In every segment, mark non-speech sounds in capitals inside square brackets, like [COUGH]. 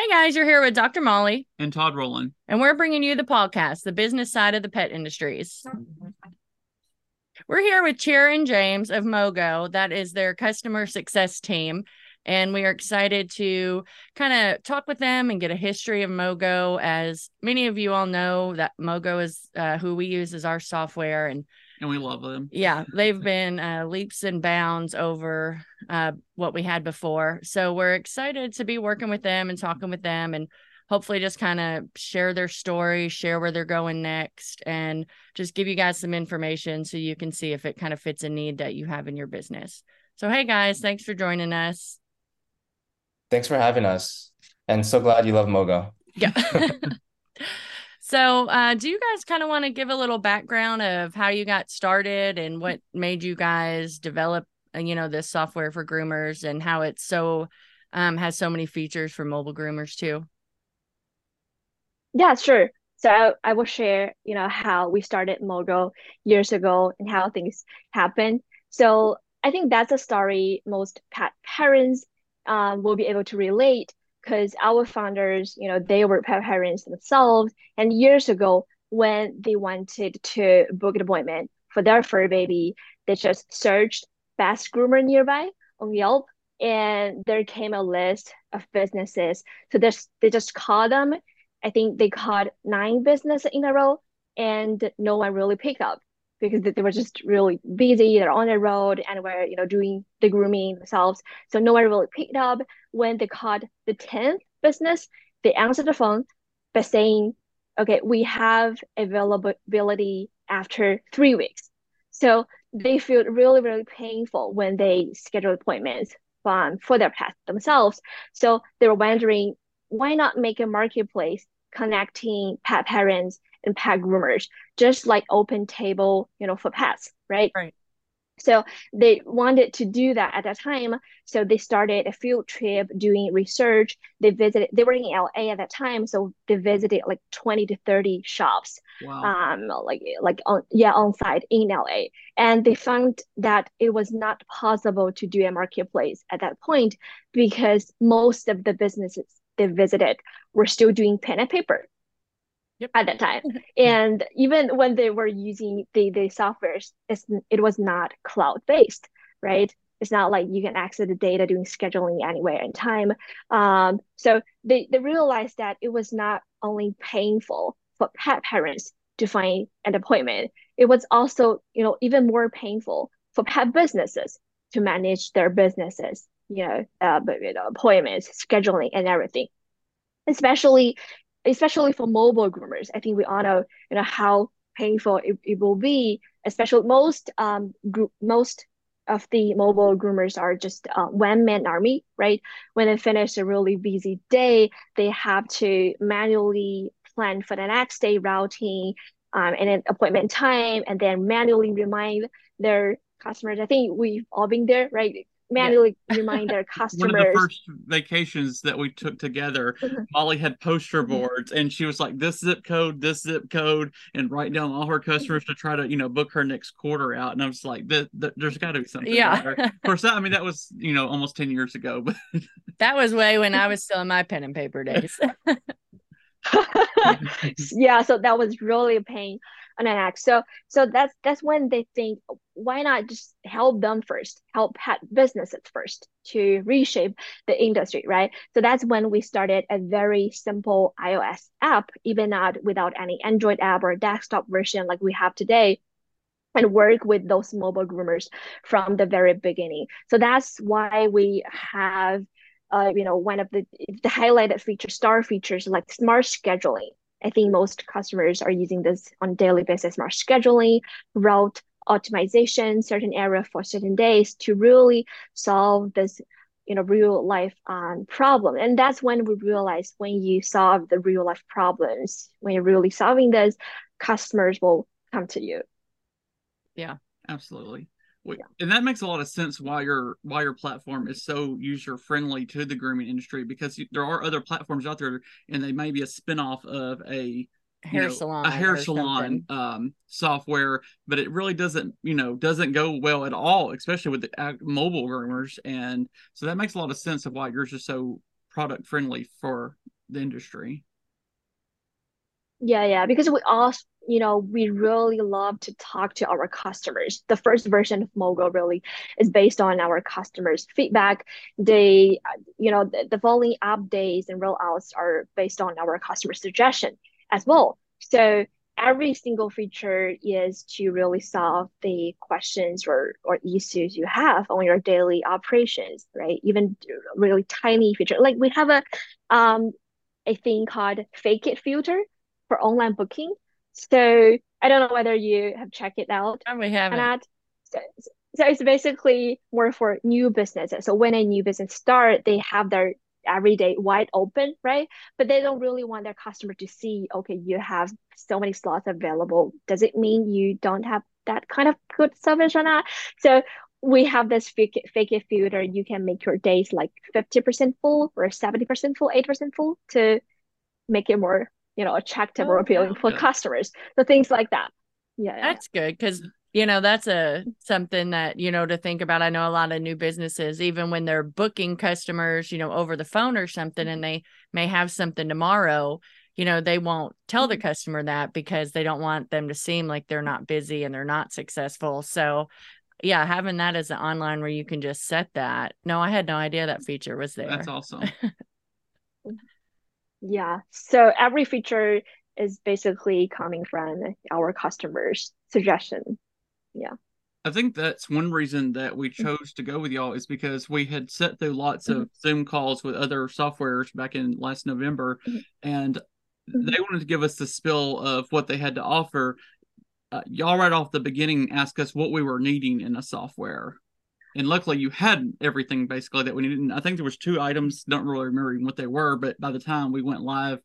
Hey guys, you're here with Dr. Molly, and Todd Rowland. and we're bringing you the Pawcast, the business side of the pet industries. We're here with Cheer and James of MoeGo. That is their customer success team. And we are excited to kind of talk with them and get a history of MoeGo. As many of you all know, that MoeGo is uh, who we use as our software. And And we love them. yeah, they've been uh, leaps and bounds over uh, what we had before. So we're excited to be working with them and talking with them and hopefully just kind of share their story, share where they're going next, and just give you guys some information so you can see if it kind of fits a need that you have in your business. So, hey guys, thanks for joining us. Thanks for having us. And so glad you love MoeGo. Yeah. [LAUGHS] [LAUGHS] so, uh, do you guys kind of want to give a little background of how you got started and what made you guys develop, uh, you know, this software for groomers and how it's so um, has so many features for mobile groomers too? Yeah, sure. So I, I will share, you know, how we started MoeGo years ago and how things happened. So I think that's a story most pet parents um, will be able to relate because our founders, you know, they were parents themselves. And years ago, when they wanted to book an appointment for their fur baby, they just searched best groomer nearby on Yelp, and there came a list of businesses. So they just called them I think they called nine businesses in a row and no one really picked up because they were just really busy. They're on the road and were, you know, doing the grooming themselves. So no one really picked up. When they caught the 10th business, they answered the phone by saying, okay, we have availability after three weeks. So they feel really, really painful when they schedule appointments um, for their pets themselves. So they were wondering, why not make a marketplace connecting pet parents and pet groomers, just like Open Table, you know, for pets, right? Right. So they wanted to do that at that time. So they started a field trip doing research. They visited, they were in LA at that time. So they visited like 20 to 30 shops, Wow. um, like, like on, yeah, on site in LA. And they found that it was not possible to do a marketplace at that point because most of the businesses they visited were still doing pen and paper Yep. at that time. [LAUGHS] and even when they were using the the softwares, it's, it was not cloud based, right? It's not like you can access the data doing scheduling anywhere in time. Um, so they, they realized that it was not only painful for pet parents to find an appointment, it was also, you know, even more painful for pet businesses to manage their businesses, you know, uh, but, you know, appointments, scheduling, and everything. Especially, especially for mobile groomers, I think we all know, you know, how painful it, it will be. Especially most um group most of the mobile groomers are just uh, one man army, right? When they finish a really busy day, they have to manually plan for the next day routing um, and then appointment time, and then manually remind their customers. I think we've all been there, right? Manually remind their [LAUGHS] One of the first vacations that we took together. [LAUGHS] Molly had poster boards and she was like, this zip code, this zip code, and write down all her customers to try to, you know, book her next quarter out. And I was like, th- th- there's got to be something. Yeah. there. Of course, that, I mean, that was, you know, almost 10 years ago, but [LAUGHS] that was way when I was still in my pen and paper days. yeah so that was really a pain on an act so so that's that's when they think why not just help them first help pet businesses first to reshape the industry right so that's when we started a very simple ios app even not without any android app or desktop version like we have today and work with those mobile groomers from the very beginning so that's why we have uh, you know, one of the the highlighted feature, star features like smart scheduling. I think most customers are using this on daily basis. Smart scheduling, route optimization, certain area for certain days to really solve this, you know, real life um, problem. And that's when we realize when you solve the real life problems, when you're really solving this, customers will come to you. Yeah. Absolutely. Yeah. And that makes a lot of sense why your why your platform is so user friendly to the grooming industry because there are other platforms out there and they may be a spinoff of a you Hair know, salon. a hair salon something. um, software, but it really doesn't, you know, doesn't go well at all, especially with the mobile groomers. And so that makes a lot of sense of why yours is so product friendly for the industry. Yeah, yeah, because we all, you know, we really love to talk to our customers. The first version of MoeGo really is based on our customers' feedback. They, you know, the, the following updates and rollouts are based on our customer suggestion as well. So every single feature is to really solve the questions or, or issues you have on your daily operations, right? Even really tiny feature. Like we have a um a thing called fake it filter for online booking. So I don't know whether you have checked it out. And we haven't. Not. So, so it's basically more for new businesses. So when a new business start, they have their every day wide open, right? But they don't really want their customer to see, okay, you have so many slots available. Does it mean you don't have that kind of good service or not? So we have this fake fake it filter. You can make your days like 50% full or 70% full, 8% full to make it more you know attractive oh, or appealing for customers so things like that yeah that's good because you know that's a something that you know to think about i know a lot of new businesses even when they're booking customers you know over the phone or something and they may have something tomorrow you know they won't tell the mm-hmm. customer that because they don't want them to seem like they're not busy and they're not successful so yeah having that as an online where you can just set that no i had no idea that feature was there that's awesome [LAUGHS] Yeah. So every feature is basically coming from our customers' suggestion. Yeah. I think that's one reason that we mm-hmm. chose to go with y'all is because we had set through lots of mm-hmm. Zoom calls with other softwares back in last November, mm-hmm. and mm-hmm. they wanted to give us the spill of what they had to offer. Uh, y'all right off the beginning asked us what we were needing in a software and luckily you had everything basically that we needed. And I think there was two items, don't really remember what they were, but by the time we went live,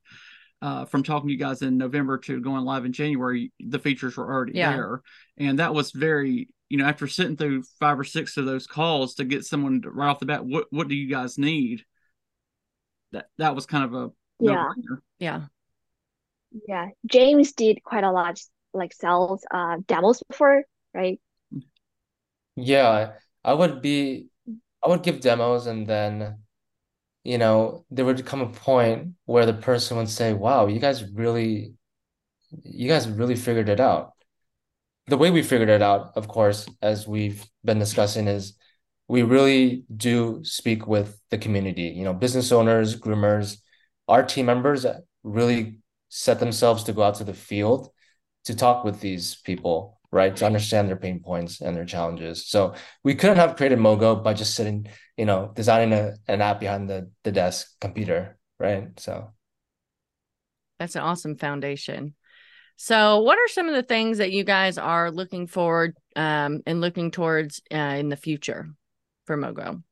uh, from talking to you guys in November to going live in January, the features were already yeah. there, and that was very, you know, after sitting through five or six of those calls to get someone to, right off the bat, what what do you guys need? That that was kind of a yeah, no-brainer. yeah, yeah. James did quite a lot like sales uh demos before, right? Yeah, I would be I would give demos and then you know there would come a point where the person would say, "Wow, you guys really you guys really figured it out." The way we figured it out, of course, as we've been discussing is we really do speak with the community, you know, business owners, groomers, our team members really set themselves to go out to the field to talk with these people right? To understand their pain points and their challenges. So we couldn't have created MoeGo by just sitting, you know, designing a, an app behind the, the desk computer, right? So that's an awesome foundation. So, what are some of the things that you guys are looking forward um, and looking towards uh, in the future for MoeGo?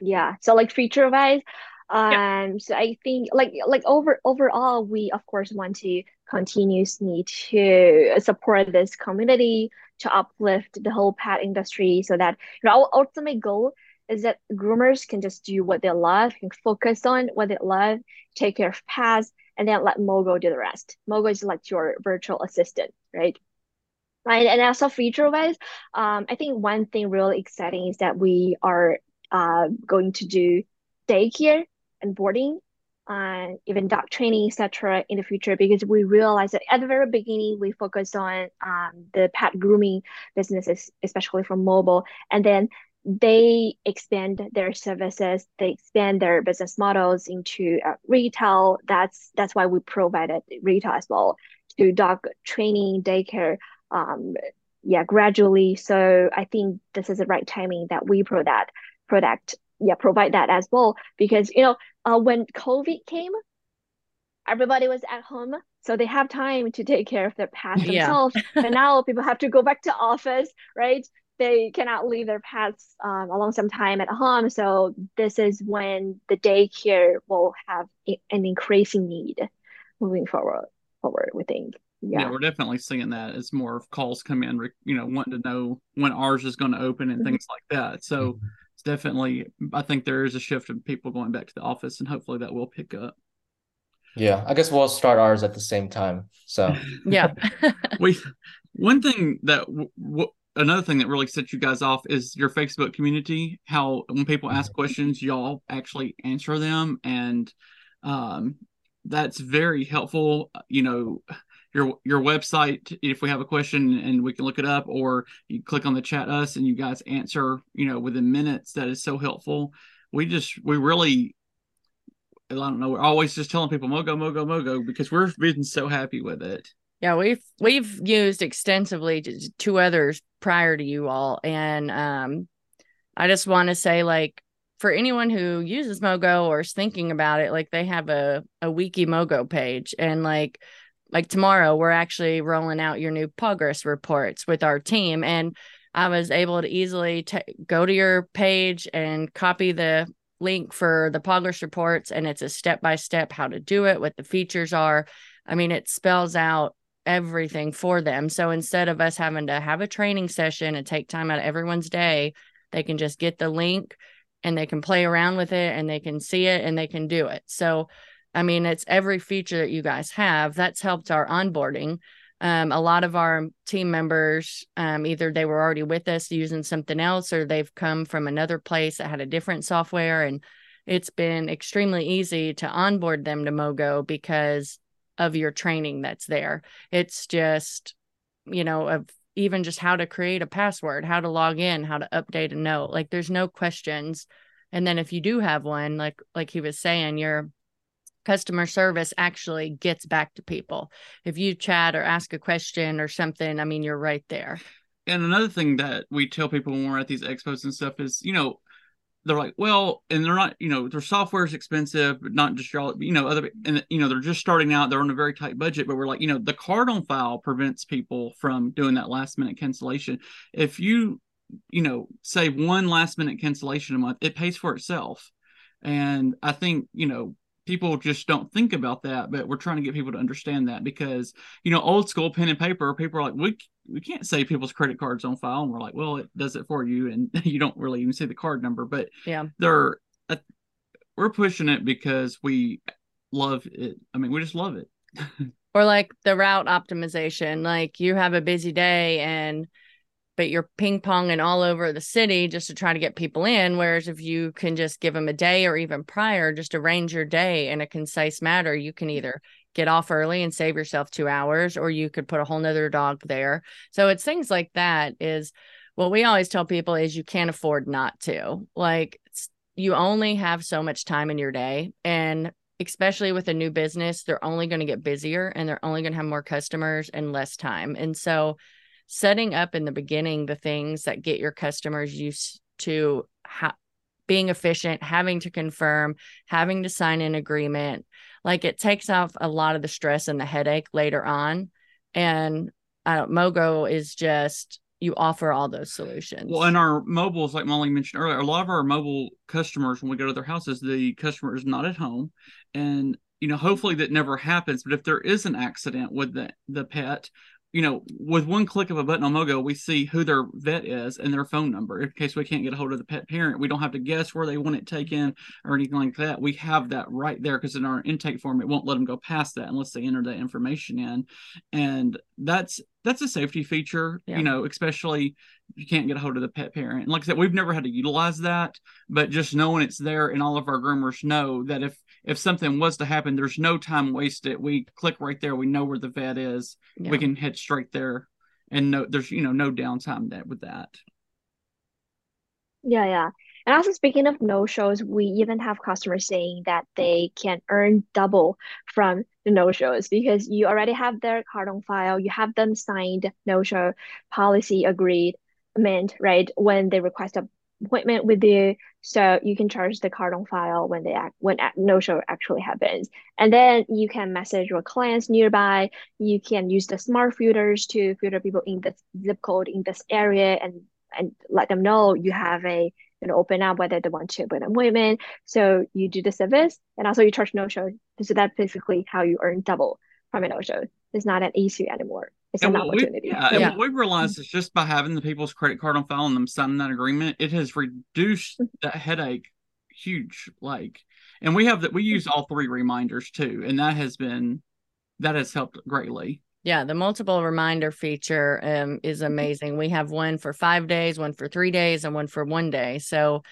Yeah. So, like feature wise, um, so I think like like over overall, we of course want to continuously to support this community to uplift the whole pet industry so that you know, our ultimate goal is that groomers can just do what they love, can focus on what they love, take care of pets, and then let MoeGo do the rest. MoeGo is like your virtual assistant, right? Right. And also feature wise, um, I think one thing really exciting is that we are uh, going to do daycare and boarding uh, even dog training, etc. in the future because we realized that at the very beginning we focused on um, the pet grooming businesses, especially from mobile, and then they expand their services, they expand their business models into uh, retail. That's that's why we provided retail as well to dog training, daycare. Um, yeah, gradually. So I think this is the right timing that we pro that product yeah provide that as well because you know uh, when COVID came, everybody was at home, so they have time to take care of their pets yeah. themselves. but [LAUGHS] now people have to go back to office, right? They cannot leave their pets um, along some time at home. So this is when the daycare will have an increasing need moving forward. Forward, we think. Yeah. yeah. we're definitely seeing that as more of calls come in, you know, wanting to know when ours is going to open and mm-hmm. things like that. So mm-hmm it's definitely I think there is a shift of people going back to the office, and hopefully that will pick up. Yeah, I guess we'll start ours at the same time. So yeah, [LAUGHS] [LAUGHS] we one thing that w- w- another thing that really sets you guys off is your Facebook community. How when people ask Mm-hmm. questions, y'all actually answer them, and um, that's very helpful. You know, your your website. If we have a question and we can look it up, or you click on the chat us and you guys answer. You know, within minutes. That is so helpful. We just we really. I don't know. We're always just telling people MoeGo, MoeGo, MoeGo because we're been so happy with it. Yeah, we've we've used extensively to two others prior to you all, and um, I just want to say, like, for anyone who uses MoeGo or is thinking about it, like, they have a a wiki MoeGo page, and like, like tomorrow we're actually rolling out your new progress reports with our team, and I was able to easily t- go to your page and copy the link for the progress reports, and it's a step by step how to do it, what the features are. I mean, it spells out everything for them. So instead of us having to have a training session and take time out of everyone's day, they can just get the link and they can play around with it and they can see it and they can do it. So, I mean, it's every feature that you guys have that's helped our onboarding. Um, a lot of our team members, um, either they were already with us using something else or they've come from another place that had a different software. And it's been extremely easy to onboard them to MoeGo because of your training that's there. It's just, you know, of even just how to create a password, how to log in, how to update a note. Like there's no questions. And then if you do have one, like like he was saying, your customer service actually gets back to people. If you chat or ask a question or something, I mean, you're right there. And another thing that we tell people when we're at these expos and stuff is, you know, they're like, well, and they're not, you know, their software is expensive, but not just y'all, you know, other, and you know, they're just starting out, they're on a very tight budget, but we're like, you know, the card on file prevents people from doing that last minute cancellation. If you, you know, say one last minute cancellation a month, it pays for itself. And I think, you know, people just don't think about that, but we're trying to get people to understand that because, you know, old school pen and paper, people are like, we, we can't save people's credit cards on file. And we're like, well, it does it for you. And [LAUGHS] you don't really even see the card number, but Yeah. they're, uh, we're pushing it because we love it. I mean, we just love it. [LAUGHS] Or like the route optimization, like you have a busy day and but you're ping ponging all over the city just to try to get people in. Whereas if you can just give them a day or even prior, just arrange your day in a concise manner, you can either get off early and save yourself two hours, or you could put a whole nother dog there. So it's things like that is what we always tell people is you can't afford not to. Like you only have so much time in your day. And especially with a new business, they're only going to get busier and they're only going to have more customers and less time. And so setting up in the beginning the things that get your customers used to ha- being efficient, having to confirm, having to sign an agreement, like it takes off a lot of the stress and the headache later on. And uh, MoeGo is just you offer all those solutions. Well, and our mobiles, like Molly mentioned earlier, a lot of our mobile customers, when we go to their houses, the customer is not at home. And, you know, hopefully that never happens. But if there is an accident with the, the pet, you know, with one click of a button on MoeGo, we see who their vet is and their phone number. In case we can't get a hold of the pet parent, we don't have to guess where they want it taken or anything like that. We have that right there because in our intake form, it won't let them go past that unless they enter that information in. And that's that's a safety feature, Yeah. you know, especially if you can't get a hold of the pet parent. And like I said, we've never had to utilize that, but just knowing it's there and all of our groomers know that if if something was to happen, there's no time wasted. We click right there, we know where the vet is Yeah. we can head straight there and no there's you know no downtime that with that Yeah, yeah. And also speaking of no-shows, we even have customers saying that they can earn double from the no-shows because you already have their card on file, you have them signed no-show policy agreed, meant, right, when they request an appointment with you. So you can charge the card on file when they act when no-show actually happens. And then you can message your clients nearby. You can use the smart filters to filter people in this zip code in this area and and let them know you have a you know open up whether they want to book an appointment. So you do the service and also you charge no show. So that's basically how you earn double from a no show. It's not an issue anymore. It's and an what we, opportunity. yeah, and what we've realized is just by having the people's credit card on file and them signing that agreement it has reduced that headache huge like and we have that we use all three reminders too and that has been that has helped greatly Yeah, the multiple reminder feature um, is Mm-hmm. amazing. We have one for five days, one for three days, and one for one day. So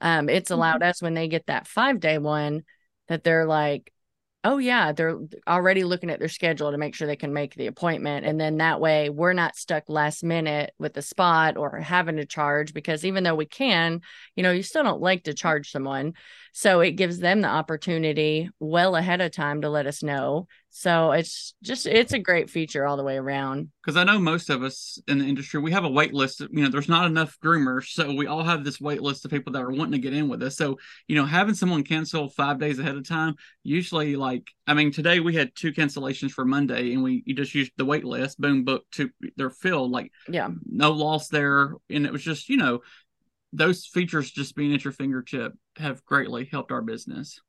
um, it's Mm-hmm. allowed us when they get that five day one that they're like, oh, yeah, they're already looking at their schedule to make sure they can make the appointment. And then that way we're not stuck last minute with the spot or having to charge because even though we can, you know, you still don't like to mm. charge someone. So it gives them the opportunity well ahead of time to let us know. So it's just it's a great feature all the way around. because I know most of us in the industry, we have a wait list. You know, there's not enough groomers, so we all have this wait list of people that are wanting to get in with us. So, you know, having someone cancel five days ahead of time, usually, like, I mean, today we had two cancellations for Monday, and we you just used the wait list, boom, book, two, they're filled, like, Yeah. no loss there, and it was just, you know, those features just being at your fingertip have greatly helped our business.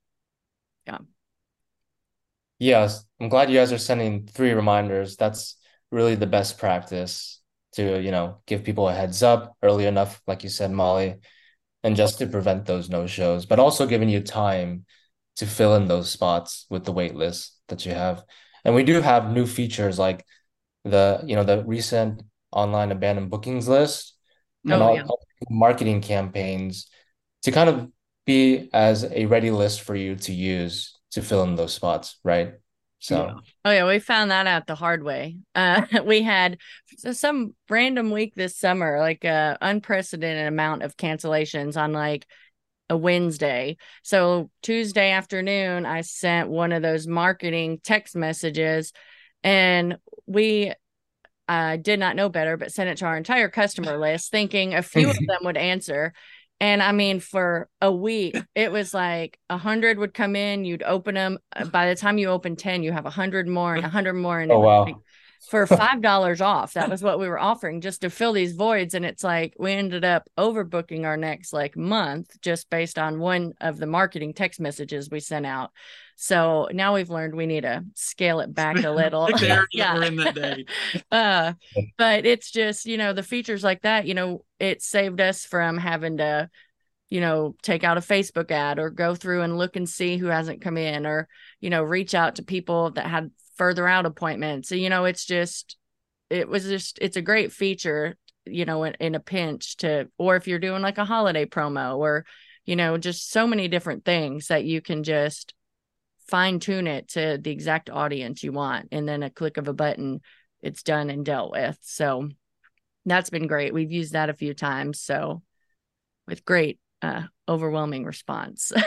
Yes, I'm glad you guys are sending three reminders. That's really the best practice to, you know, give people a heads up early enough, like you said, Molly, and just to prevent those no-shows, but also giving you time to fill in those spots with the wait list that you have. And we do have new features like the, you know, the recent online abandoned bookings list and Oh, all yeah. all marketing campaigns to kind of be as a ready list for you to use to fill in those spots, right? So Yeah. Oh yeah, we found that out the hard way. Uh, [LAUGHS] we had some random week this summer, like a unprecedented amount of cancellations on like a Wednesday. So Tuesday afternoon, I sent one of those marketing text messages, and we uh, did not know better, but sent it to our entire customer list, thinking a few of [LAUGHS] them would answer. And I mean, for a week, it was like a hundred would come in, you'd open them. Uh, by the time you open 10, you have a hundred more and a hundred more. And Oh, wow. like for five dollars off. That was what we were offering just to fill these voids. And it's like we ended up overbooking our next like month just based on one of the marketing text messages we sent out. So now we've learned we need to scale it back a [LAUGHS] little. Pick the areas [LAUGHS] that yeah. in that day. [LAUGHS] uh, but it's just, you know, the features like that, you know, it saved us from having to, you know, take out a Facebook ad or go through and look and see who hasn't come in or, you know, reach out to people that had further out appointments. So, you know, it's just, it was just, it's a great feature, you know, in, in a pinch to, or if you're doing like a holiday promo or, you know, just so many different things that you can just fine tune it to the exact audience you want. And then a click of a button, it's done and dealt with. So that's been great. We've used that a few times. So with great, uh, overwhelming response. [LAUGHS]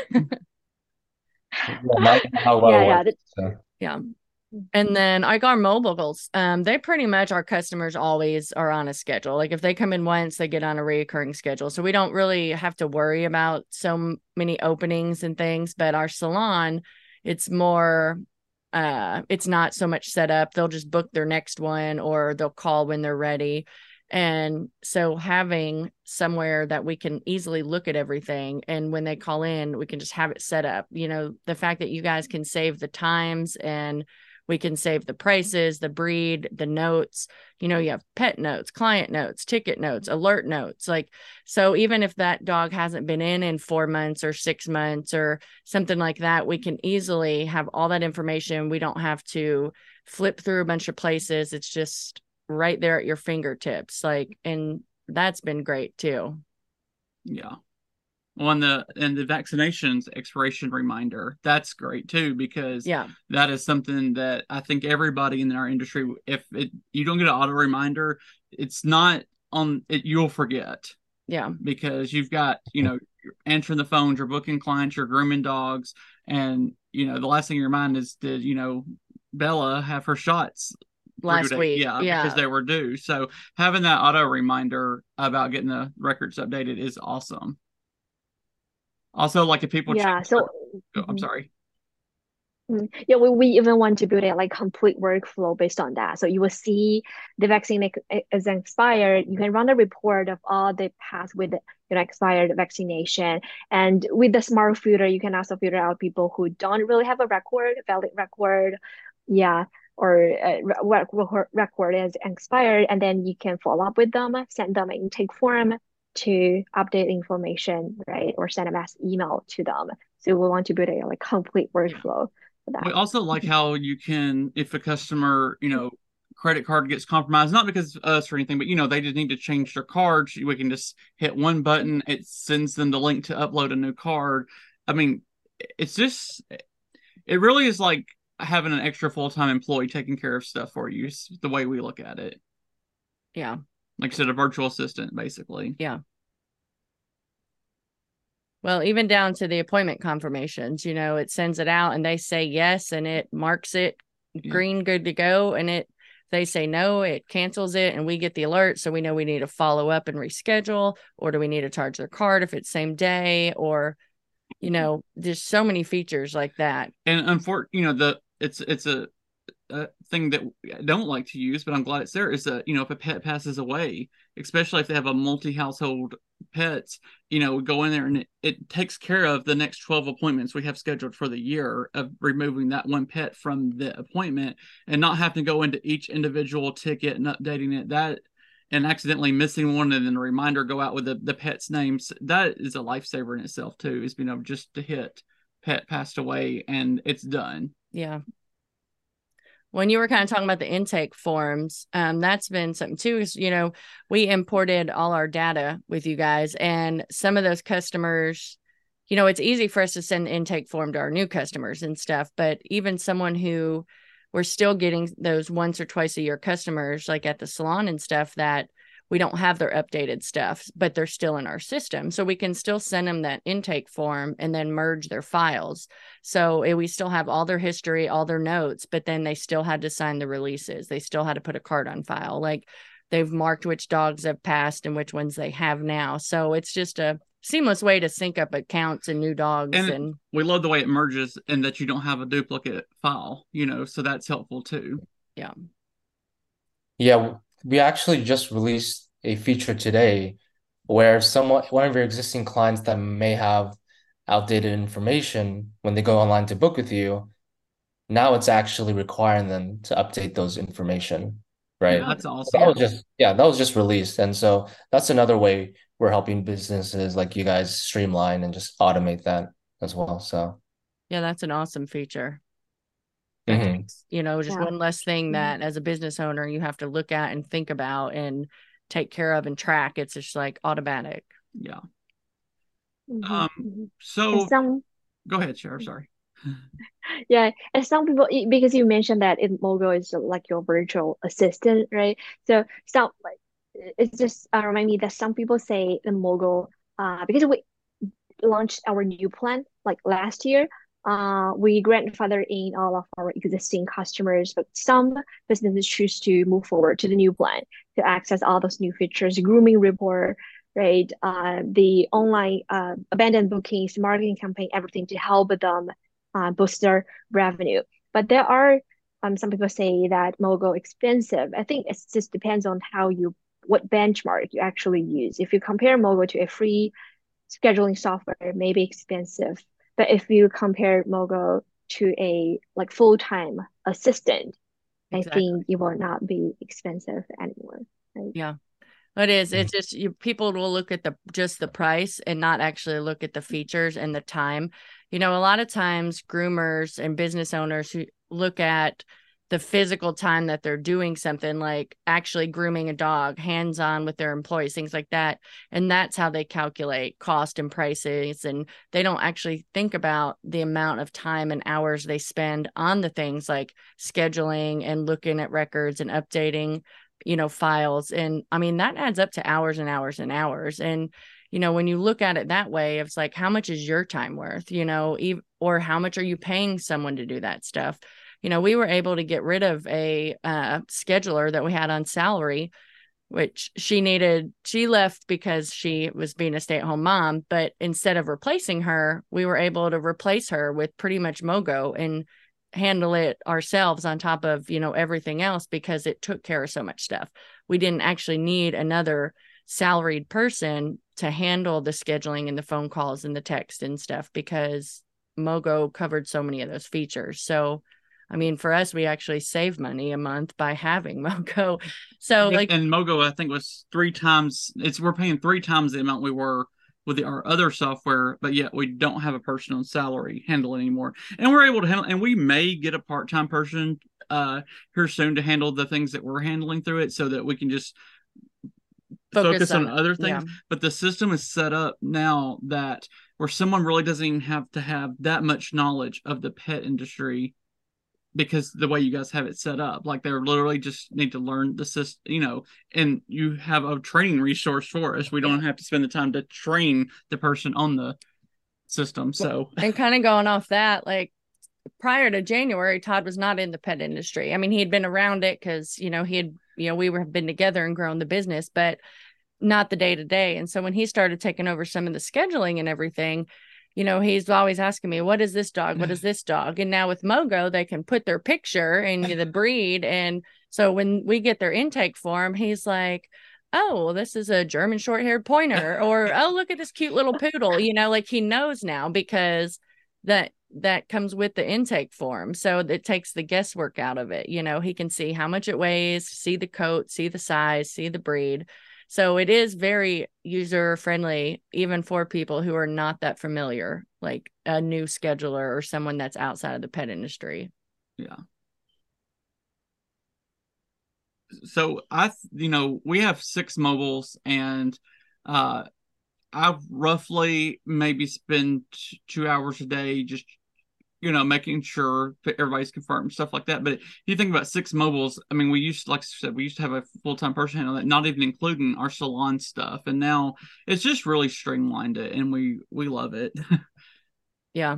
Yeah, now you know how well yeah, yeah. works, so. yeah. And then like our mobiles, um, they pretty much our customers always are on a schedule. Like if they come in once, they get on a reoccurring schedule. So we don't really have to worry about so many openings and things. But our salon, it's more uh it's not so much set up. They'll just book their next one or they'll call when they're ready. And so having somewhere that we can easily look at everything and when they call in, we can just have it set up. You know, the fact that you guys can save the times and we can save the prices, the breed, the notes. You know, you have pet notes, client notes, ticket notes, alert notes. Like, so even if that dog hasn't been in in four months or six months or something like that, we can easily have all that information. We don't have to flip through a bunch of places. It's just right there at your fingertips. Like, and that's been great too. Yeah. On the and the vaccinations expiration reminder, that's great too because Yeah. that is something that I think everybody in our industry, if it you don't get an auto reminder, it's not on it. You'll forget Yeah. because you've got you know you're answering the phones, you're booking clients, you're grooming dogs, and you know the last thing in your mind is did you know Bella have her shots Last week. Yeah, Yeah. because they were due. So having that auto reminder about getting the records updated is awesome. Also, like if people yeah. So oh, I'm mhm. sorry. Mm, Yeah, we, we even want to build a like complete workflow based on that. So you will see the vaccine is expired. You can run a report of all the past with you know expired vaccination. And with the smart filter, you can also filter out people who don't really have a record, valid record. Yeah, or uh, re- re- record is expired, and then you can follow up with them, send them an intake form to update information, right? Or send a mass email to them. So we want to build a like complete workflow for that. We also like how you can, if a customer, you know, credit card gets compromised, not because of us or anything, but you know, they just need to change their cards. We can just hit one button, it sends them the link to upload a new card. I mean, it's just, it really is like having an extra full time employee taking care of stuff for you, the way we look at it. Yeah. Like I said, a virtual assistant, basically. Yeah. Well, even down to the appointment confirmations, you know, it sends it out and they say yes and it marks it Yeah. green, good to go. And it, they say no, it cancels it and we get the alert. So we know we need to follow up and reschedule, or do we need to charge their card if it's same day? Or, you know, there's so many features like that. and unfortunately, you know, the it's it's a, a thing that I don't like to use, but I'm glad it's there. Is that you know, if a pet passes away, especially if they have a multi-household pets, you know, go in there and it, it takes care of the next 12 appointments we have scheduled for the year of removing that one pet from the appointment and not having to go into each individual ticket and updating it. That and accidentally missing one and then a reminder go out with the, the pet's names. That is a lifesaver in itself too, is being able just to hit pet passed away and it's done. Yeah. When you were kind of talking about the intake forms, um, that's been something too. Is you know we imported all our data with you guys, and some of those customers, you know, it's easy for us to send the intake form to our new customers and stuff. But even someone who we're still getting those once or twice a year customers, like at the salon and stuff, that we don't have their updated stuff, but they're still in our system. So we can still send them that intake form and then merge their files. So eh, we still have all their history, all their notes, but then they still had to sign the releases. They still had to put a card on file. Like they've marked which dogs have passed and which ones they have now. So it's just a seamless way to sync up accounts and new dogs And- and we love the way it merges and that you don't have a duplicate file, you know, so that's helpful too. Yeah yeah, we actually just released a feature today where someone, one of your existing clients that may have outdated information when they go online to book with you, now it's actually requiring them to update those information, right? Yeah, that's So awesome. that was just, yeah, that was just released. And so that's another way we're helping businesses like you guys streamline and just automate that as well. So, yeah, that's an awesome feature. That mhm. you know, just Yeah. one less thing Mhm. that as a business owner you have to look at and think about and take care of and track. It's just like automatic. Yeah. Mhm, Um, mhm. So some go ahead, Sheriff. Sorry. [LAUGHS] Yeah, and some people because you mentioned that it MoeGo is like your virtual assistant, right? So some like it's just uh, remind me that some people say the MoeGo uh because we launched our new plan like last year, uh we grandfather in all of our existing customers, but some businesses choose to move forward to the new plan to access all those new features, grooming report, right? Uh, the online uh abandoned bookings, marketing campaign, everything to help them uh, boost their revenue. But there are um, some people say that MoeGo expensive. I think it just depends on how you what benchmark you actually use. If you compare MoeGo to a free scheduling software, it may be expensive. But if you compare MoeGo to a like full-time assistant, I think it will not be expensive anymore. Yeah. It is. It's mm. just you people will look at the just the price and not actually look at the features and the time. You know, a lot of times groomers and business owners who look at the physical time that they're doing something like actually grooming a dog, hands on with their employees, things like that. And that's how they calculate cost and prices. And they don't actually think about the amount of time and hours they spend on the things like scheduling and looking at records and updating you know files and i mean that adds up to hours and hours and hours and you know when you look at it that way it's like how much is your time worth you know or how much are you paying someone to do that stuff you know we were able to get rid of a uh, scheduler that we had on salary which she needed she left because she was being a stay-at-home mom but instead of replacing her we were able to replace her with pretty much MoeGo and handle it ourselves on top of you know everything else because it took care of so much stuff. We didn't actually need another salaried person to handle the scheduling and the phone calls and the text and stuff because MoeGo covered so many of those features. So i mean for us we actually save money a month by having [LAUGHS] MoeGo so like and MoeGo, I think was three times. It's we're paying three times the amount we were with the, our other software, but yet we don't have a person on salary handle it anymore. And we're able to handle, and we may get a part time person uh, here soon to handle the things that we're handling through it, so that we can just focus, focus on, on, other things. Yeah. But the system is set up now that where someone really doesn't even have to have that much knowledge of the pet industry because the way you guys have it set up like they're literally just need to learn the system you know and you have a training resource for us. We don't have to spend the time to train the person on the system so. And kind of going off that like prior to january todd was not in the pet industry. I mean he had been around it because you know he had you know we were been together and grown the business but not the day to day and so when he started taking over some of the scheduling and everything you know, he's always asking me, what is this dog? What is [LAUGHS] this dog? And now with MoeGo, they can put their picture and the breed. And so when we get their intake form, he's like, oh, well, this is a German short haired pointer, or oh, look at this cute little poodle. You know, like he knows now because that that comes with the intake form. So it takes the guesswork out of it. You know, he can see how much it weighs, see the coat, see the size, see the breed. So it is very user friendly, even for people who are not that familiar, like a new scheduler or someone that's outside of the pet industry. Yeah. So I, you know, we have six mobiles and uh, I roughly maybe spend two hours a day just you know, making sure that everybody's confirmed, stuff like that. But if you think about six mobiles, I mean, we used, like I said, we used to have a full time person handle that, not even including our salon stuff, and now it's just really streamlined it, and we we love it. [LAUGHS] yeah.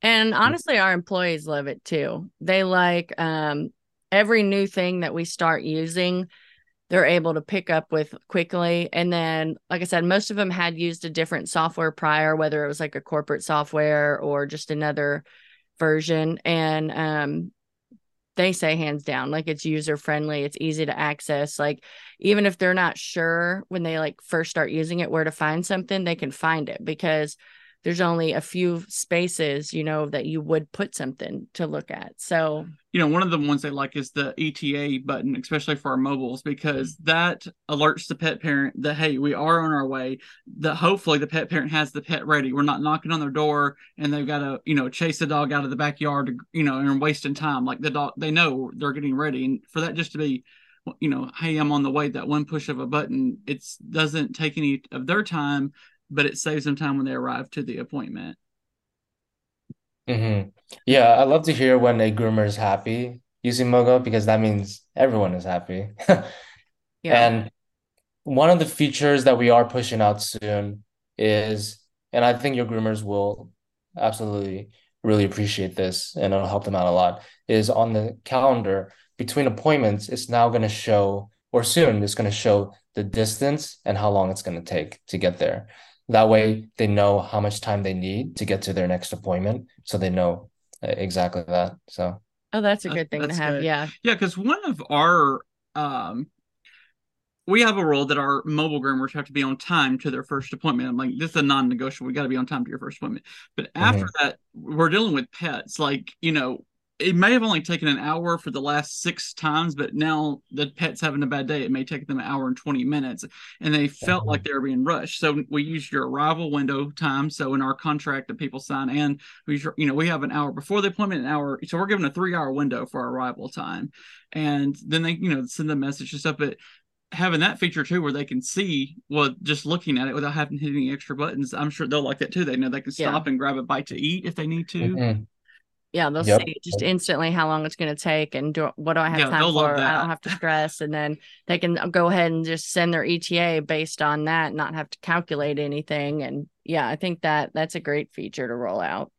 And honestly, our employees love it too. They like um, every new thing that we start using they're able to pick up with quickly. And then, like I said, most of them had used a different software prior, whether it was like a corporate software or just another version. And um, they say hands down, like it's user friendly, it's easy to access. Like, even if they're not sure when they like first start using it where to find something, they can find it because there's only a few spaces, you know, that you would put something to look at. So, you know, one of the ones they like is the ETA button, especially for our mobiles, because that alerts the pet parent that, hey, we are on our way. That hopefully the pet parent has the pet ready. We're not knocking on their door and they've got to, you know, chase the dog out of the backyard, you know, and wasting time. Like the dog, they know they're getting ready. And for that just to be, you know, hey, I'm on the way, that one push of a button, it doesn't take any of their time but it saves them time when they arrive to the appointment. Mm-hmm. Yeah, I love to hear when a groomer is happy using MoeGo because that means everyone is happy. [LAUGHS] yeah. And one of the features that we are pushing out soon is, and I think your groomers will absolutely really appreciate this and it'll help them out a lot, is on the calendar between appointments, it's now going to show, or soon it's going to show the distance and how long it's going to take to get there. That way, they know how much time they need to get to their next appointment, so they know uh, exactly that. So, oh, that's a good thing that's to have. Good. Yeah, yeah, because one of our um, we have a rule that our mobile groomers have to be on time to their first appointment. I'm like, this is a non-negotiable. We got to be on time to your first appointment. But after mm-hmm. that, we're dealing with pets. Like, you know, it may have only taken an hour for the last six times, but now the pet's having a bad day. It may take them an hour and 20 minutes. And they felt like they were being rushed. So we use your arrival window time. So in our contract that people sign, and we, you know, we have an hour before the appointment, an hour. So we're given a three hour window for our arrival time. And then they, you know, send the message and stuff. But having that feature too where they can see well just looking at it without having to hit any extra buttons i'm sure they'll like that too they know they can stop yeah. and grab a bite to eat if they need to mm-hmm yeah they'll yep. see just instantly how long it's going to take and do what do i have yeah, time for? I don't have to [LAUGHS] stress. And then they can go ahead and just send their eta based on that not have to calculate anything. And yeah i think that that's a great feature to roll out.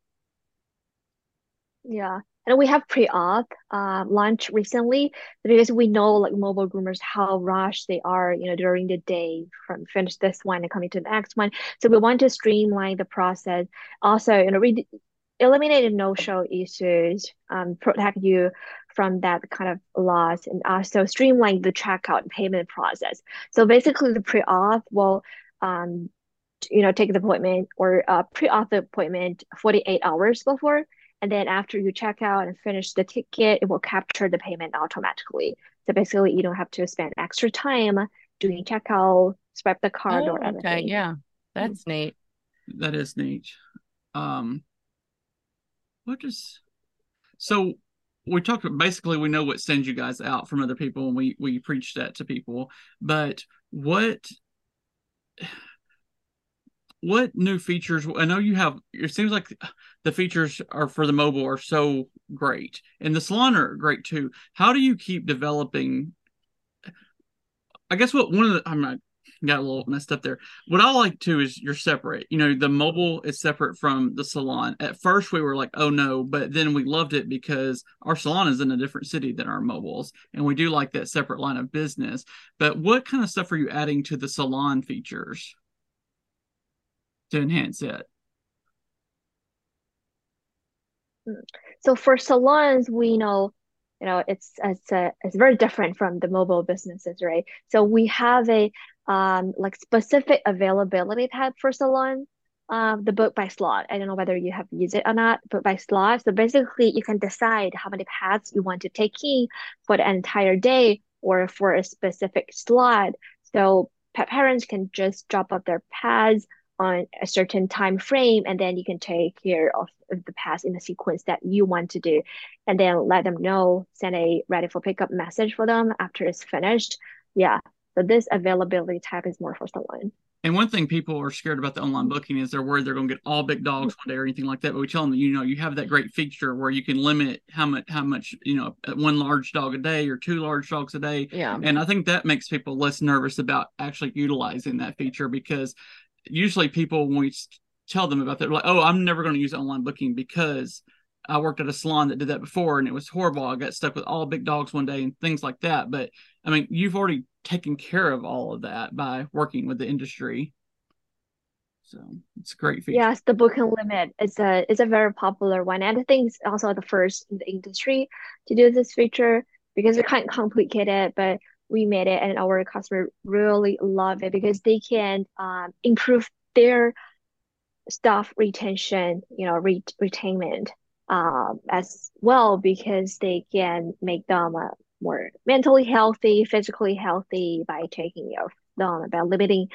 Yeah. And we have pre-auth uh, launch recently because we know like mobile groomers how rushed they are you know during the day from finish this one and coming to the next one. So we want to streamline the process. Also you know re- eliminated no-show issues, um, protect you from that kind of loss, and also streamline the checkout payment process. So basically, the pre-auth will, um, you know, take the appointment or uh, pre-auth the appointment 48 hours before, and then after you check out and finish the ticket, it will capture the payment automatically. So basically, you don't have to spend extra time doing checkout swipe the card Oh, or okay, yeah, that's neat. That is neat. Um, what is so? We talked basically. We know what sends you guys out from other people, and we we preach that to people. But what what new features? I know you have. It seems like the features are for the mobile are so great, and the salon are great too. How do you keep developing? I guess what one of the I'm not got a little messed up there. What I like too is you're separate. You know, the mobile is separate from the salon. At first, we were like, oh no, but then we loved it because our salon is in a different city than our mobiles, and we do like that separate line of business. But what kind of stuff are you adding to the salon features to enhance it? So for salons, we know, you know, it's it's a, it's very different from the mobile businesses, right? So we have a um like specific availability tab for salon, um, the book by slot. I don't know whether you have used it or not, but by slot. So basically, you can decide how many pads you want to take in for the entire day or for a specific slot. So parents can just drop off their pads on a certain time frame and then you can take care of, the pass in the sequence that you want to do and then let them know send a ready for pickup message for them after it's finished yeah so this availability tab is more for salon And one thing people are scared about the online booking is they're worried they're going to get all big dogs one day or anything like that. But we tell them that you know you have that great feature where you can limit how much how much you know uh, one large dog a day or two large dogs a day. Yeah. And I think that makes people less nervous about actually utilizing that feature because usually people when we tell them about that, they're like, oh, I'm never going to use online booking because I worked at a salon that did that before and it was horrible. I got stuck with all big dogs one day and things like that. But I mean, you've already taken care of all of that by working with the industry. So it's a great feature. yes the booking limit is a is a very popular one and i think it's also the first in the industry to do this feature because it's kind of complicated but we made it and our customer really love it because they can um, improve their staff retention you know re- retainment um, as well because they can make them more mentally healthy physically healthy by taking your them by limiting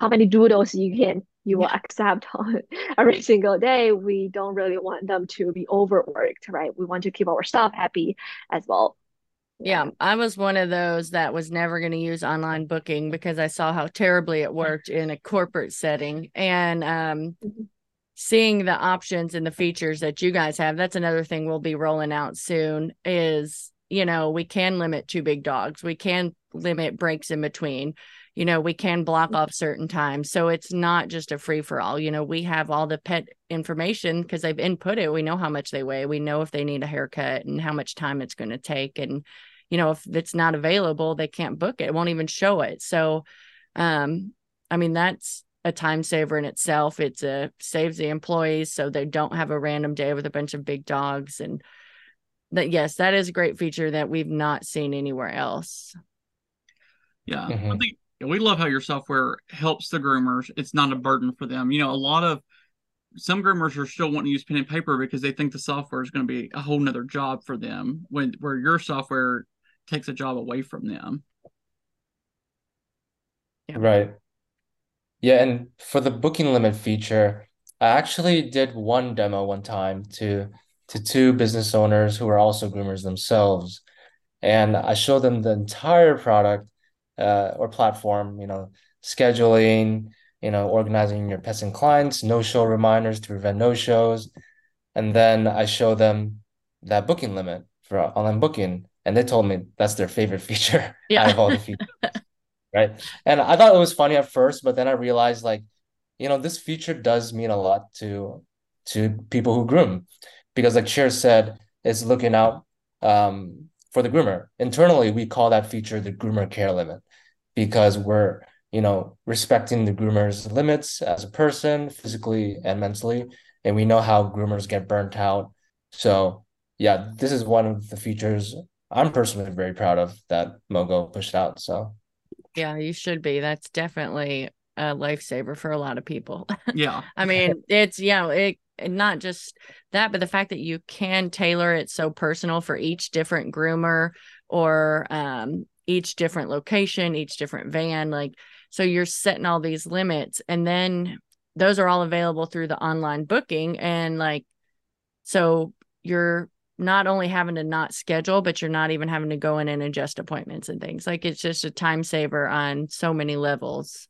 how many doodles you can you will accept on [LAUGHS] every single day. We don't really want them to be overworked right? We want to keep our staff happy as well. Yeah, I was one of those that was never going to use online booking because I saw how terribly it worked in a corporate setting. And um, Mhm. seeing the options and the features that you guys have, that's another thing we'll be rolling out soon is, you know, we can limit two big dogs. We can limit breaks in between. You know, we can block off certain times. So it's not just a free for all. You know, we have all the pet information because they've input it. We know how much they weigh. We know if they need a haircut and how much time it's going to take. And you know if it's not available they can't book it it won't even show it so um i mean that's a time saver in itself it's a saves the employees so they don't have a random day with a bunch of big dogs and that yes that is a great feature that we've not seen anywhere else Yeah. Mhm. One thing we love how your software helps the groomers. It's not a burden for them. You know, a lot of some groomers are still wanting to use pen and paper because they think the software is going to be a whole nother job for them when where your software takes a job away from them. Yeah. Right. Yeah, and for the booking limit feature, I actually did one demo one time to to two business owners who are also groomers themselves. And I showed them the entire product uh, or platform, you know, scheduling, you know, organizing your pets and clients, no-show reminders to prevent no-shows. And then I show them that booking limit for online booking. And they told me that's their favorite [LAUGHS] feature out of all the features. Right. And I thought it was funny at first, but then I realized like, you know, this feature does mean a lot to to people who groom. Because like Cheer said, it's looking out um for the groomer. Internally, we call that feature the groomer care limit because we're, you know, respecting the groomer's limits as a person, physically and mentally, and we know how groomers get burnt out. So yeah, this is one of the features I'm personally very proud of that MoeGo pushed out. So yeah you should be that's definitely a lifesaver for a lot of people [LAUGHS] Yeah. I mean, it's yeah, it and not just that, but the fact that you can tailor it so personal for each different groomer or um each different location, each different van, like So you're setting all these limits and then those are all available through the online booking and like so you're not only having to not schedule, but you're not even having to go in and adjust appointments and things. Like it's just a time saver on so many levels.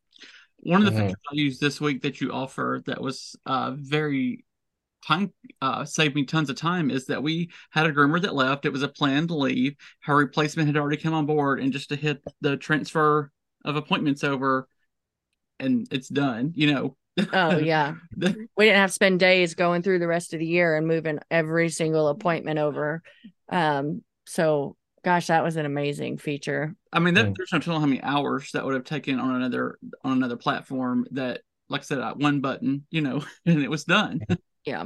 One of the mm-hmm. features I used this week that you offer that was uh, very time uh, saved me tons of time is that we had a groomer that left. It was a planned leave. Her replacement had already come on board, and just to hit the transfer of appointments over, and it's done. You know, oh [LAUGHS] yeah we didn't have to spend days going through the rest of the year and moving every single appointment over um so gosh that was an amazing feature i mean that, there's no telling how many hours that would have taken on another on another platform that like i said one button you know [LAUGHS] and it was done [LAUGHS] yeah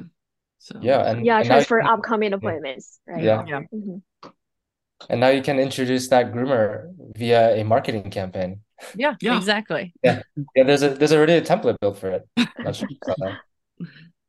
so yeah and yeah and just for upcoming appointments right yeah yeah mm-hmm. and now you can introduce that groomer via a marketing campaign yeah, yeah. exactly. Yeah, yeah. There's a there's already a template built for it. [LAUGHS] That's,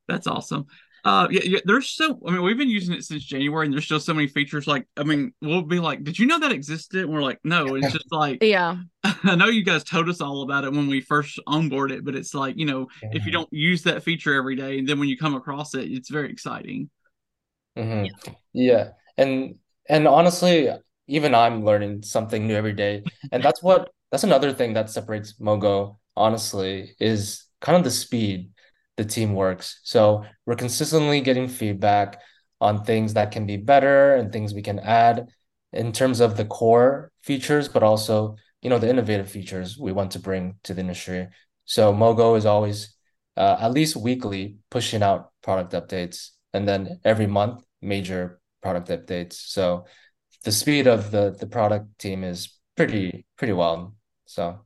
That's awesome. Uh, yeah, yeah, there's so. I mean, we've been using it since January, and there's still so many features. Like, I mean, we'll be like, "Did you know that existed?" And we're like, "No." It's just like, [LAUGHS] yeah. [LAUGHS] I know you guys told us all about it when we first onboard it, but it's like, you know, yeah. if you don't use that feature every day, and then when you come across it, it's very exciting. Mm-hmm. Yeah. yeah, and and honestly, even I'm learning something new every day, and that's what that's another thing that separates MoeGo, honestly, is kind of the speed the team works. So we're consistently getting feedback on things that can be better and things we can add in terms of the core features, but also, you know, the innovative features we want to bring to the industry. So MoeGo is always uh, at least weekly pushing out product updates and then every month major product updates. So the speed of the the product team is pretty pretty wild. So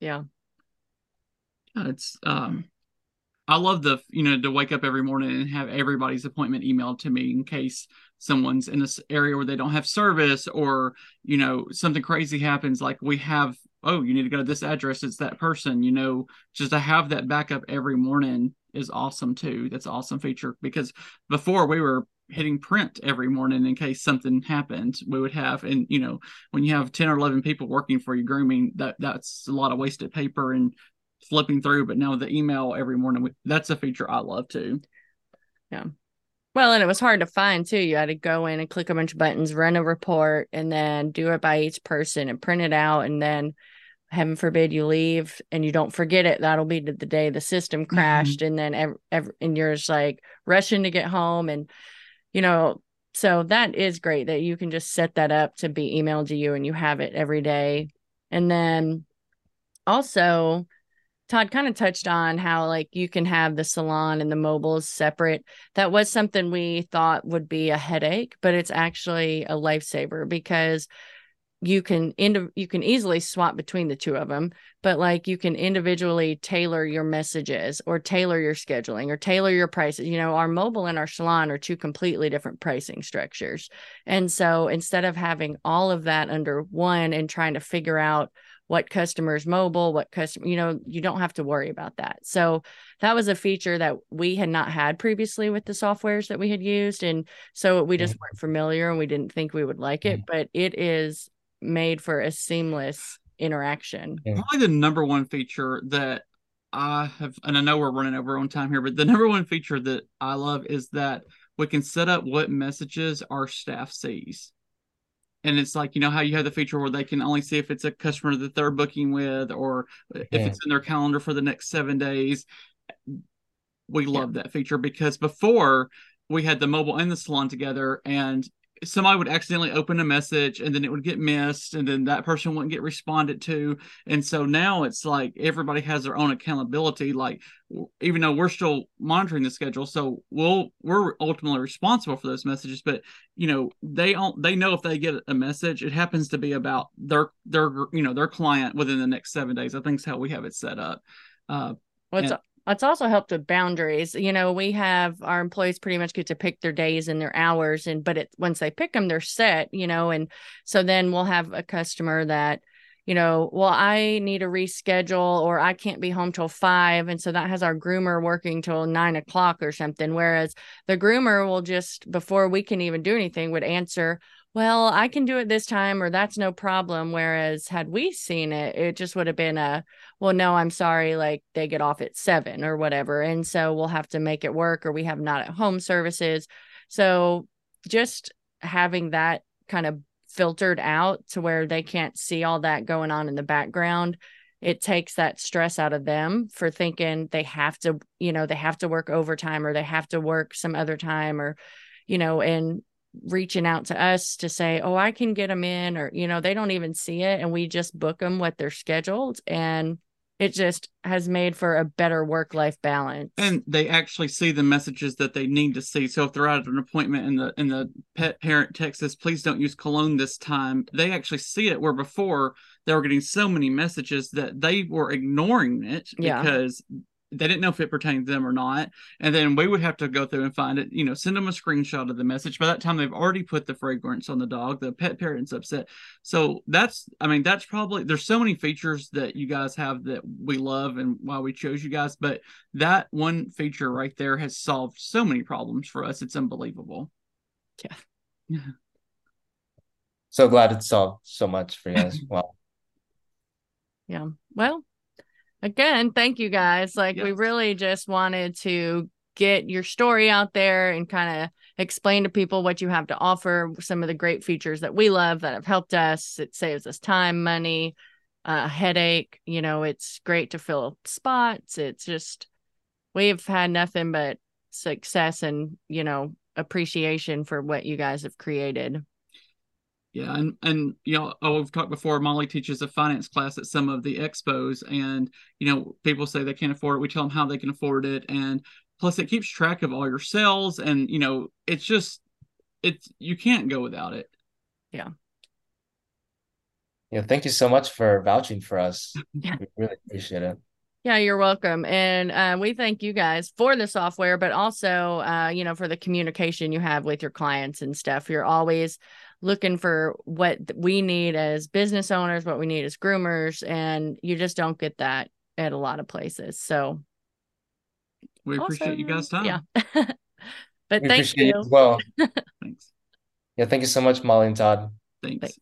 yeah. It's um I love the you know to wake up every morning and have everybody's appointment emailed to me in case someone's in this area where they don't have service or you know something crazy happens like we have oh you need to go to this address. It's that person you know? Just to have that backup every morning is awesome too. That's awesome feature because before we were hitting print every morning in case something happened. We would have and you know when you have 10 or 11 people working for you grooming that that's a lot of wasted paper and flipping through but now the email every morning that's a feature i love too yeah well and it was hard to find too you had to go in and click a bunch of buttons run a report and then do it by each person and print it out and then heaven forbid you leave and you don't forget it that'll be the day the system mm-hmm. crashed mm-hmm. and then every, every, and you're just like rushing to get home and you know, so that is great that you can just set that up to be emailed to you and you have it every day. And then also, Todd kind of touched on how like you can have the salon and the mobiles separate. That was something we thought would be a headache, but it's actually a lifesaver because you can ind- you can easily swap between the two of them but like you can individually tailor your messages or tailor your scheduling or tailor your prices you know our mobile and our salon are two completely different pricing structures and so instead of having all of that under one and trying to figure out what customers mobile what customer you know you don't have to worry about that so that was a feature that we had not had previously with the softwares that we had used and so we just weren't familiar and we didn't think we would like it mm-hmm. but it is made for a seamless interaction. Probably the number one feature that I have, and I know we're running over on time here, but the number one feature that I love is that we can set up what messages our staff sees. And it's like, you know, how you have the feature where they can only see if it's a customer that they're booking with or yeah. if it's in their calendar for the next seven days. We love yeah. that feature because before we had the mobile and the salon together, and somebody would accidentally open a message and then it would get missed and then that person wouldn't get responded to. And so now it's like everybody has their own accountability like even though we're still monitoring the schedule. So we'll we're ultimately responsible for those messages but you know they don't they know if they get a message it happens to be about their their you know their client within the next seven days. I think is how we have it set up. Uh well, it's, and, it's also helped with boundaries. You know, we have our employees pretty much get to pick their days and their hours, and but it once they pick them, they're set. You know, and so then we'll have a customer that, you know, well, I need a reschedule or I can't be home till five, and so that has our groomer working till nine o'clock or something. Whereas the groomer will just before we can even do anything would answer, well, I can do it this time, or that's no problem. Whereas, had we seen it, it just would have been a, well, no, I'm sorry, like they get off at seven or whatever. And so we'll have to make it work, or we have not at home services. So just having that kind of filtered out to where they can't see all that going on in the background it takes that stress out of them for thinking they have to you know they have to work overtime or they have to work some other time or you know and reaching out to us to say oh i can get them in or you know they don't even see it and we just book them what they're scheduled and it just has made for a better work life balance and they actually see the messages that they need to see so if they're out at an appointment and the and the pet parent texts please don't use cologne this time they actually see it where before they were getting so many messages that they were ignoring it Yeah. because they didn't know if it pertained to them or not. And then we would have to go through and find it, you know, send them a screenshot of the message. By that time, they've already put the fragrance on the dog. The pet parent's upset. So that's, I mean, that's probably, there's so many features that you guys have that we love and why we chose you guys. But that one feature right there has solved so many problems for us. It's unbelievable. Yeah. yeah. So glad it solved so much for you guys. [LAUGHS] well. Yeah. Well, again, thank you guys. Like we really just wanted to get your story out there and kind of explain to people what you have to offer, some of the great features that we love that have helped us. It saves us time, money, uh, headache. You know, it's great to fill spots. It's just we've had nothing but success and, you know, appreciation for what you guys have created. Yeah, and and you know, oh, we've talked before. Molly teaches a finance class at some of the expos, and you know, people say they can't afford it. We tell them how they can afford it, and plus, it keeps track of all your sales, and you know, it's just, it's you can't go without it. Yeah, Yeah, thank you so much for vouching for us. [LAUGHS] Yeah. We really appreciate it. Yeah, you're welcome. And uh, we thank you guys for the software, but also, uh, you know, for the communication you have with your clients and stuff. You're always looking for what we need as business owners, what we need as groomers, and you just don't get that at a lot of places. So, We appreciate you guys' time. Yeah. [LAUGHS] but We thank appreciate you. as well. [LAUGHS] Thanks. Yeah, thank you so much, Molly and Todd. Thanks.